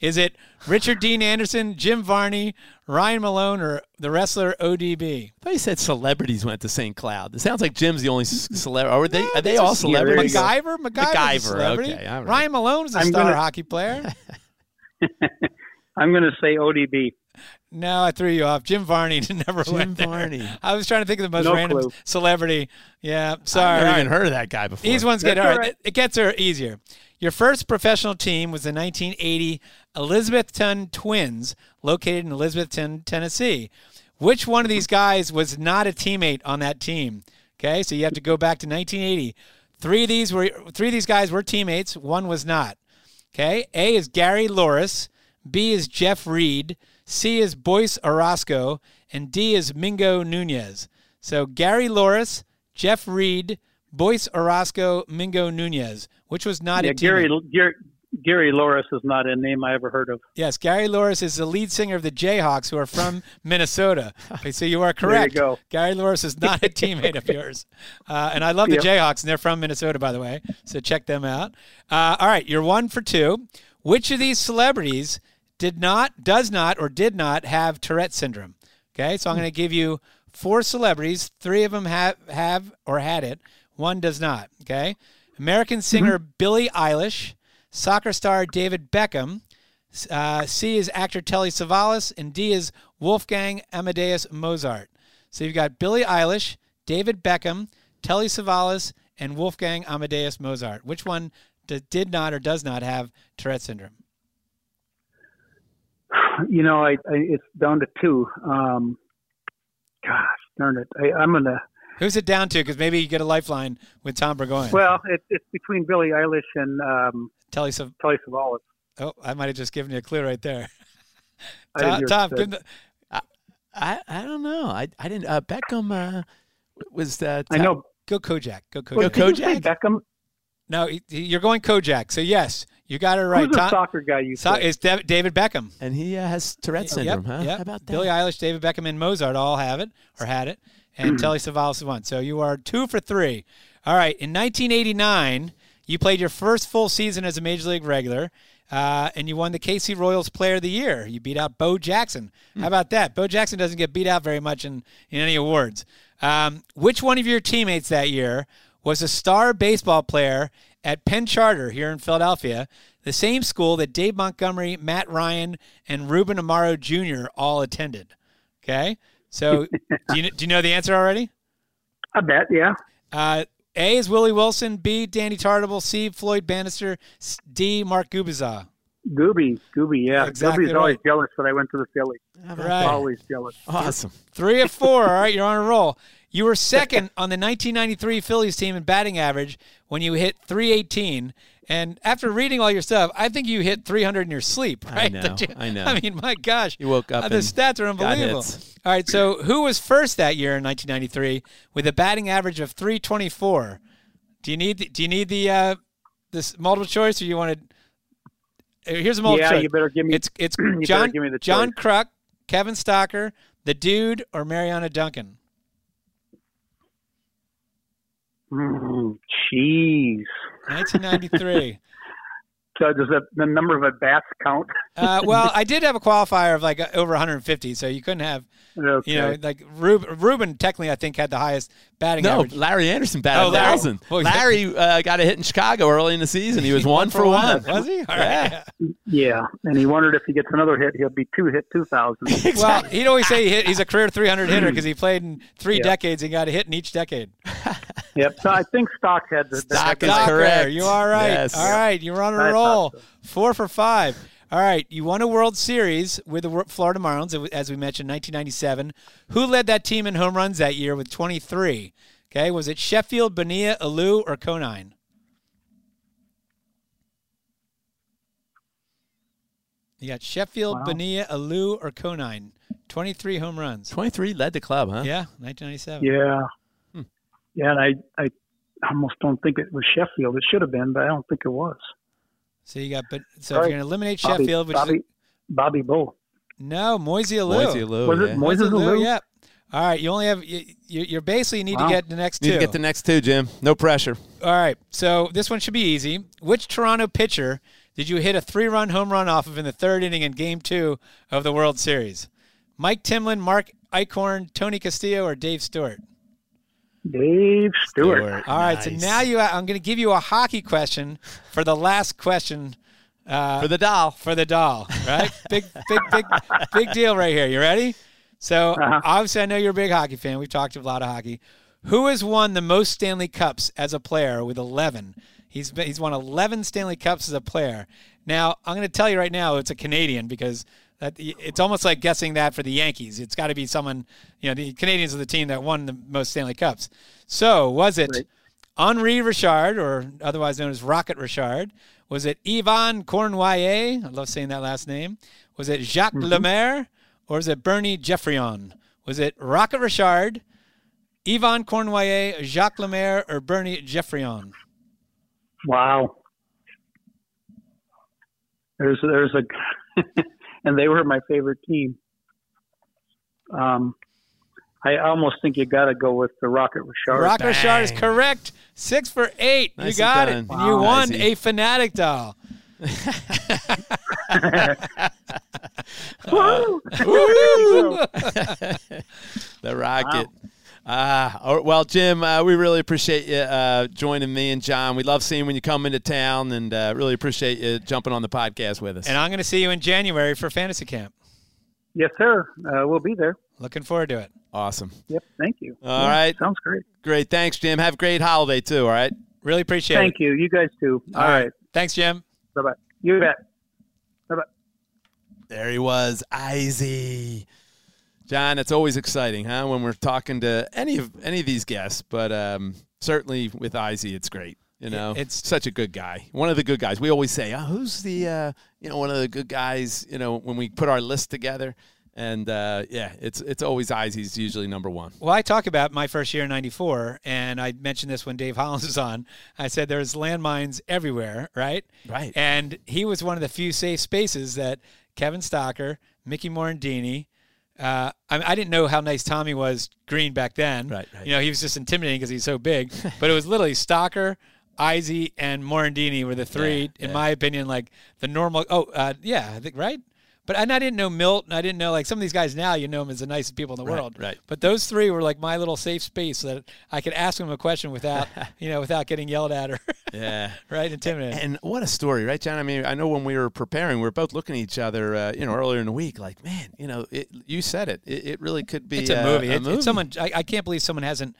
is it Richard Dean Anderson, Jim Varney, Ryan Malone, or the wrestler ODB? I thought you said celebrities went to St. Cloud. It sounds like Jim's the only celebrity. Are they? Are they all is- Yeah, there you celebrities? go. MacGyver, MacGyver's a MacGyver, celebrity. okay, all right. Ryan Malone is a I'm star gonna- hockey player. I'm going to say ODB. No, I threw you off. Jim Varney never Jim went there. Varney. I was trying to think of the most No random clue. celebrity. Yeah, sorry. I've never even heard of that guy before. These ones get That's all all right. right. It gets her easier. Your first professional team was the 1980 Elizabethton Twins, located in Elizabethton, Tennessee. Which one of these mm-hmm. guys was not a teammate on that team? Okay, so you have to go back to 1980. Three of these were three of these guys were teammates. One was not. Okay, A is Gary Louris, B is Jeff Reed, C is Boyce Orozco, and D is Mingo Nunez. So Gary Louris, Jeff Reed, Boyce Orozco, Mingo Nunez. Which was not Yeah, a? Gary, Gary Gary Louris is not a name I ever heard of. Yes, Gary Louris is the lead singer of the Jayhawks, who are from Minnesota. Okay, so you are correct. There you go. Gary Louris is not a teammate of yours, uh, and I love the Yep. Jayhawks, and they're from Minnesota, by the way. So check them out. Uh, all right, you're one for two. Which of these celebrities did not, does not, or did not have Tourette syndrome? Okay, so I'm going to give you four celebrities. Three of them have have or had it. One does not. Okay, American singer Billie Eilish, soccer star David Beckham. Uh, C is actor Telly Savalas, and D is Wolfgang Amadeus Mozart. So you've got Billie Eilish, David Beckham, Telly Savalas, and Wolfgang Amadeus Mozart. Which one did not or does not have Tourette syndrome? You know, I, I it's down to two. Um, gosh, darn it! I, I'm gonna. Who's it down to? Because maybe you get a lifeline with Tom Burgoyne. Well, it, it's between Billie Eilish and um, Telly Sav- Telly Savalas. Oh, I might have just given you a clue right there. Tom, didn't Tom it give him the, I, I don't know. I, I didn't. Uh, Beckham uh, was that. I know. go Kojak. Go Kojak. did you Kojak? Beckham. No, you're going Kojak. So yes, you got it right. Who's the Tom- soccer guy you so- said? it's Dav- David Beckham. and he uh, has Tourette syndrome, yep, huh? Yep. How about that? Billie Eilish, David Beckham, and Mozart all have it or had it, and Telly Savalas is one. So you are two for three. All right. In 1989, you played your first full season as a major league regular, uh, and you won the KC Royals Player of the Year. You beat out Bo Jackson. How about that? Bo Jackson doesn't get beat out very much in, in any awards. Um, which one of your teammates that year was a star baseball player at Penn Charter here in Philadelphia, the same school that Dave Montgomery, Matt Ryan, and Ruben Amaro Jr. all attended. Okay, so do you do you know the answer already? I bet. Yeah. Uh, A is Willie Wilson, B Danny Tartabull, C Floyd Bannister, D, Mark Gubicza. Gooby, Gooby, yeah. Exactly Gooby's always jealous that I went to the Philly. Right. Always jealous. Awesome. Three of four. All right, you're on a roll. You were second on the 1993 Phillies team in batting average when you hit 318. And after reading all your stuff, I think you hit 300 in your sleep. I know, you- I know. I mean, my gosh, You woke up Uh, the and stats are got unbelievable. hits. All right, so who was first that year in 1993 with a batting average of 324? Do you need the, do you need the uh, this multiple choice, or you want to? Here's a multiple Yeah, choice. you better give me. It's it's John give me the John choice. Kruk, Kevin Stocker, the Dude, or Mariano Duncan. Mm, Jeez. 1993. So does the, the number of at bats count? Uh, well, I did have a qualifier of like over 150, so you couldn't have, Okay. you know, like Ruben, Ruben technically I think had the highest batting No, average. Larry Andersen batted Oh, a Larry. thousand. Oh. Larry uh, got a hit in Chicago early in the season. He was one, for one. Was he? All Yeah. right. yeah, and he wondered if he gets another hit, he'll be two hit two thousand. Well, he'd always say he hit, he's a career 300 hitter because he played in three Yeah. decades and got a hit in each decade. yep. So I think Stock had the, the Stock is second- Docker, correct. You are right. Yes. All right, you're on a roll. So. Four for five. All right, you won a World Series with the Florida Marlins, as we mentioned, 1997. Who led that team in home runs that year with 23? Okay, was it Sheffield, Bonilla, Alou, or Conine? You got Sheffield, Wow. Bonilla, Alou, or Conine. 23 home runs. 23 led the club, huh? Yeah, 1997. Yeah. Hmm. Yeah, and I I almost don't think it was Sheffield. It should have been, but I don't think it was. So you got, but so if you're going to eliminate Bobby, Sheffield, which Bobby, is Bobby Bull. no Moisey Alou. Moisey Alou, Was it yeah. Moises Alou? Yep. All right, you only have you, you you're basically you need to get the next two. Need two. to get the next two, Jim. No pressure. All right, so this one should be easy. Which Toronto pitcher did you hit a three-run home run off of in the third inning in Game Two of the World Series? Mike Timlin, Mark Eichhorn, Tony Castillo, or Dave Stewart? Dave Stewart. Stewart. All right, so now you I'm going to give you a hockey question for the last question For the doll. for the doll, right? big, big, big, big deal right here. You ready? So Uh-huh. obviously, I know you're a big hockey fan. We've talked a lot of hockey. Who has won the most Stanley Cups as a player with 11? He's been, he's won 11 Stanley Cups as a player. Now I'm going to tell you right now, it's a Canadian because that it's almost like guessing that for the Yankees. It's got to be someone. You know, the Canadiens are the team that won the most Stanley Cups. So was it? Right. Henri Richard, or otherwise known as Rocket Richard? Was it Yvan Cournoyer? I love saying that last name. Was it Jacques mm-hmm. Lemaire, or was it Bernie Geoffrion? Was it Rocket Richard, Yvan Cournoyer, Jacques Lemaire, or Bernie Geoffrion? Wow. There's there's a, and they were my favorite team. Um, I almost think you got to go with the Rocket Richard. Rocket Richard is correct. Six for eight. Nicely you got done. it. And you won Nicey. a Phanatic doll. Woo! The Rocket. Ah, oh, well, Jim, uh, we really appreciate you uh, joining me and John. We love seeing when you come into town, and uh, really appreciate you jumping on the podcast with us. And I'm going to see you in January for Fantasy Camp. yes, sir. Uh, we'll be there. Looking forward to it. awesome. Yep. Thank you. All Yeah, right. Sounds great. Great. Thanks, Jim. Have a great holiday, too. All right. Really appreciate Thank it. Thank you. You guys too. All right. Thanks, Jim. Bye bye. You bet. Bye bye. There he was, Izzy. John, it's always exciting, huh? When we're talking to any of any of these guests, but um, certainly with Izzy, it's great. You know, it's- such a good guy. One of the good guys. We always say, oh, "Who's the uh, you know one of the good guys?" You know, when we put our list together, and uh, yeah, it's it's always Izzy's usually number one. Well, I talk about my first year in '94, and I mentioned this when Dave Hollins was on. I said there's landmines everywhere, right? Right. And he was one of the few safe spaces that Kevin Stocker, Mickey Morandini. Uh, I, I didn't know how nice Tommy was green back then. Right, right. You know, he was just intimidating because he's so big. but it was literally Stocker, Izzy, and Morandini were the three, Yeah, in yeah. my opinion, like the normal. Oh, uh, yeah, I think right. But and I didn't know Milt, and I didn't know like some of these guys now. You know them as the nicest people in the Right, world. right. But those three were like my little safe space so that I could ask them a question without, you know, without getting yelled at or Yeah. right intimidated. And what a story, right, John? I mean, I know when we were preparing, we were both looking at each other, uh, you know, earlier in the week, like, man, you know, it, you said it. it. It really could be it's a uh, movie. A It's, movie. someone. I, I can't believe someone hasn't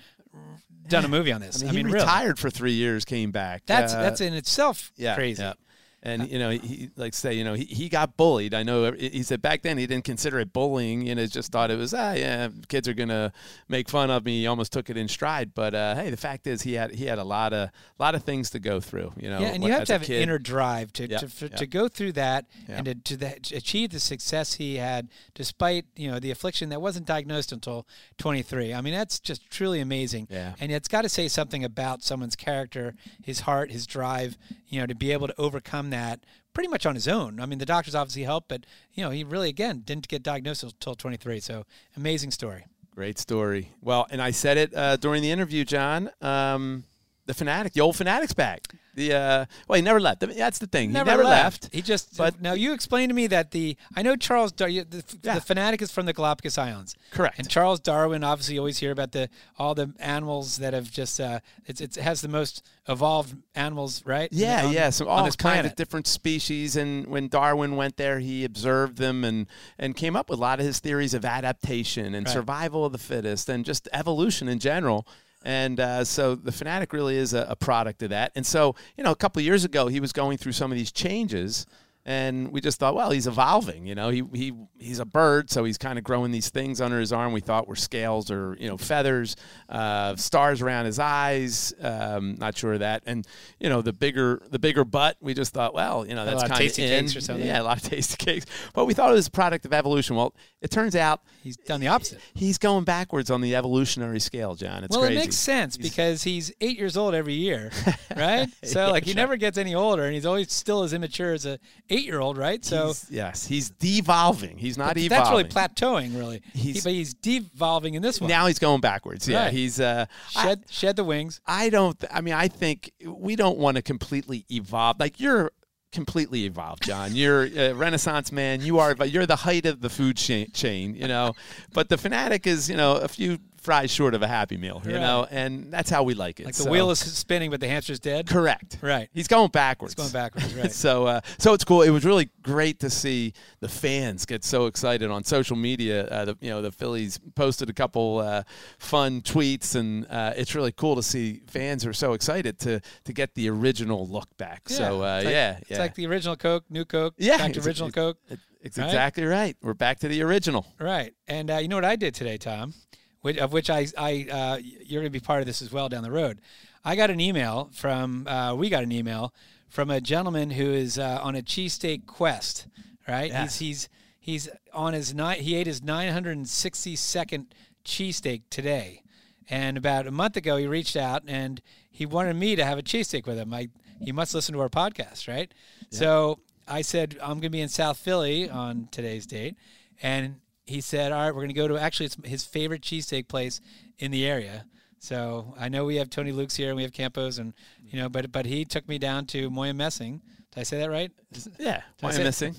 done a movie on this. I I mean, mean, he really. retired for three years, came back. That's Uh, that's in itself yeah, crazy. yeah. And you know, he like say, you know, he, he got bullied. I know he said back then he didn't consider it bullying. You know, just thought it was ah yeah, kids are gonna make fun of me. He almost took it in stride. But uh, hey, the fact is he had he had a lot of lot of things to go through. You know, Yeah, and you have to have an inner drive to Yeah, to, for, yeah. to go through that Yeah. and to, to, that, to achieve the success he had despite you know the affliction that wasn't diagnosed until 23. I mean, that's just truly amazing. Yeah. and it's got to say something about someone's character, his heart, his drive. You know, to be able to overcome that pretty much on his own. I mean, the doctors obviously helped, but you know, he really again didn't get diagnosed until 23. So amazing story. Great story. Well, and I said it uh, during the interview, John. Um, the Phanatic, the old Phanatic's back. The uh, well, he never left. I mean, That's the thing. Never, he never left. left. He just. but- now you explain to me that the I know Charles Dar- the, Yeah. the Phanatic is from the Galapagos Islands. Correct. And Charles Darwin, obviously, you always hear about the all the animals that have just. Uh, it's, it has the most evolved animals, right? Yeah, on, yeah. So all this kinds planet. of different species, and when Darwin went there, he observed them and and came up with a lot of his theories of adaptation and Right. survival of the fittest, and just evolution in general. And uh, so the Phanatic really is a, a product of that. And so you know, a couple years ago, he was going through some of these changes. And we just thought, well, he's evolving. You know, he, he he's a bird, so he's kind of growing these things under his arm. We thought were scales or you know feathers, uh, stars around his eyes. Um, not sure of that. And you know, the bigger the bigger butt. We just thought, well, you know, that's lot of tasty in. cakes or something. Yeah, a lot of tasty cakes. But we thought it was a product of evolution. Well, it turns out He's done the opposite. he's going backwards on the evolutionary scale, John. It's well, crazy. it makes sense because he's eight years old every year, right? So like he never gets any older, and he's always still as immature as a eight-year-old, right? So He's- yes, he's devolving. He's not evolving. that's really plateauing, really. He- He's- but he's devolving in this one. Now he's going backwards. Yeah, Right. he's. Uh, I- shed shed the wings. I don't. th- I mean, I think we don't want to completely evolve. Like you're completely evolved, John. You're a Renaissance man. You are. But you're the height of the food chain. chain you know. But the Phanatic is, you know, a few fries short of a happy meal. You Right. know, and that's how we like it. Like the So- wheel is spinning, but the hamster's dead. Correct. Right. He's going backwards. He's going backwards, right. so, uh, so it's cool. It was really great to see the fans get so excited on social media. Uh, the, you know, the Phillies posted a couple uh, fun tweets, and uh, it's really cool to see fans are so excited to to get the original look back. So, uh, it's like, yeah, it's yeah. like the original Coke, new Coke, Yeah, back to original it's- Coke. it's right? exactly right. We're back to the original. Right. And uh, you know what I did today, Tom? Which, of which I, I uh, you're going to be part of this as well down the road. I got an email from, uh, we got an email from a gentleman who is uh, on a cheesesteak quest. Right. Yes. He's he's he's on his nine. He ate his 962nd cheesesteak today, and about a month ago he reached out and he wanted me to have a cheesesteak with him. I he must listen to our podcast, right? So I said I'm going to be in South Philly on today's date, and he said, "All right, we're going to go to actually it's his favorite cheesesteak place in the area." So I know we have Tony Luke's here and we have Campos, and you know, but but he took me down to Moyamensing. Did I say that right? Yeah. Why am I missing?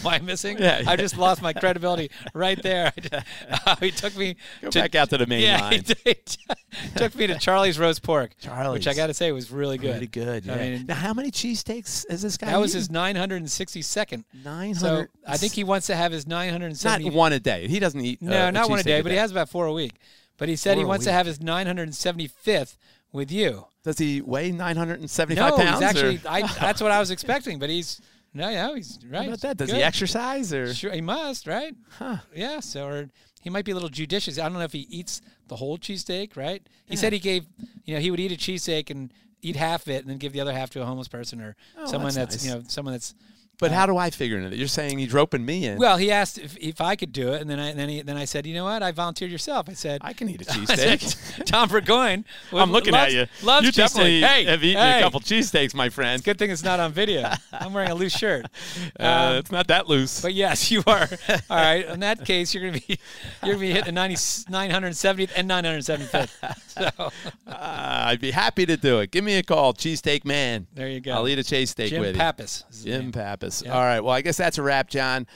Why am missing? Yeah, I just lost my credibility right there. he took me Go to, back out to the main yeah, line. he took me to Charlie's roast pork, which I got to say was really good. Pretty good. Yeah. I mean, now, how many cheesesteaks is this guy? that was eating? his 962nd. 900. So I think he wants to have his 970. not 970. one a day. He doesn't eat. no, uh, not one a cheesesteak day, but he has about four a week. But he said Four he a wants to have his 975th with you. Does he weigh 975 no, pounds? he's actually. I, that's what I was expecting, but he's no, yeah, he's right. How about that? Does Good. he exercise or? Sure, he must, right? Huh. Yeah. So, or he might be a little judicious. I don't know if he eats the whole cheesesteak, right? He said he gave, you know, he would eat a cheesesteak and eat half of it and then give the other half to a homeless person or Oh, someone that's that's, nice. you know, someone that's. But how do I figure into that? You're saying he's roping me in. Well, he asked if, if I could do it, and then I and then, he, then I said, you know what? I volunteered yourself. I said, I can eat a cheesesteak. Tom Burgoyne. I'm looking loves, at you. Loves you definitely hey, have eaten hey. a couple cheesesteaks, my friend. Good thing it's not on video. I'm wearing a loose shirt. Uh, Um, it's not that loose. But yes, you are. All right. In that case, you're gonna be you're gonna be hitting the 90, 970th and 975th. So Uh, I'd be happy to do it. Give me a call, cheesesteak man. there you go. I'll eat a cheesesteak with Pappas. is his you. Jim name. Pappas. Yeah. All right. Well, I guess that's a wrap, John.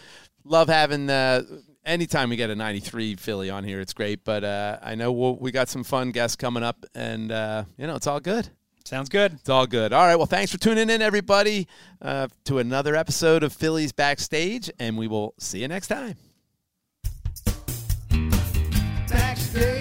Love having the anytime we get a 93 Philly on here. It's great. But uh, I know we'll, we got some fun guests coming up, and uh, you know it's all good. Sounds good. It's all good. All right. Well, thanks for tuning in, everybody, uh, to another episode of Phillies Backstage, and we will see you next time. Backstage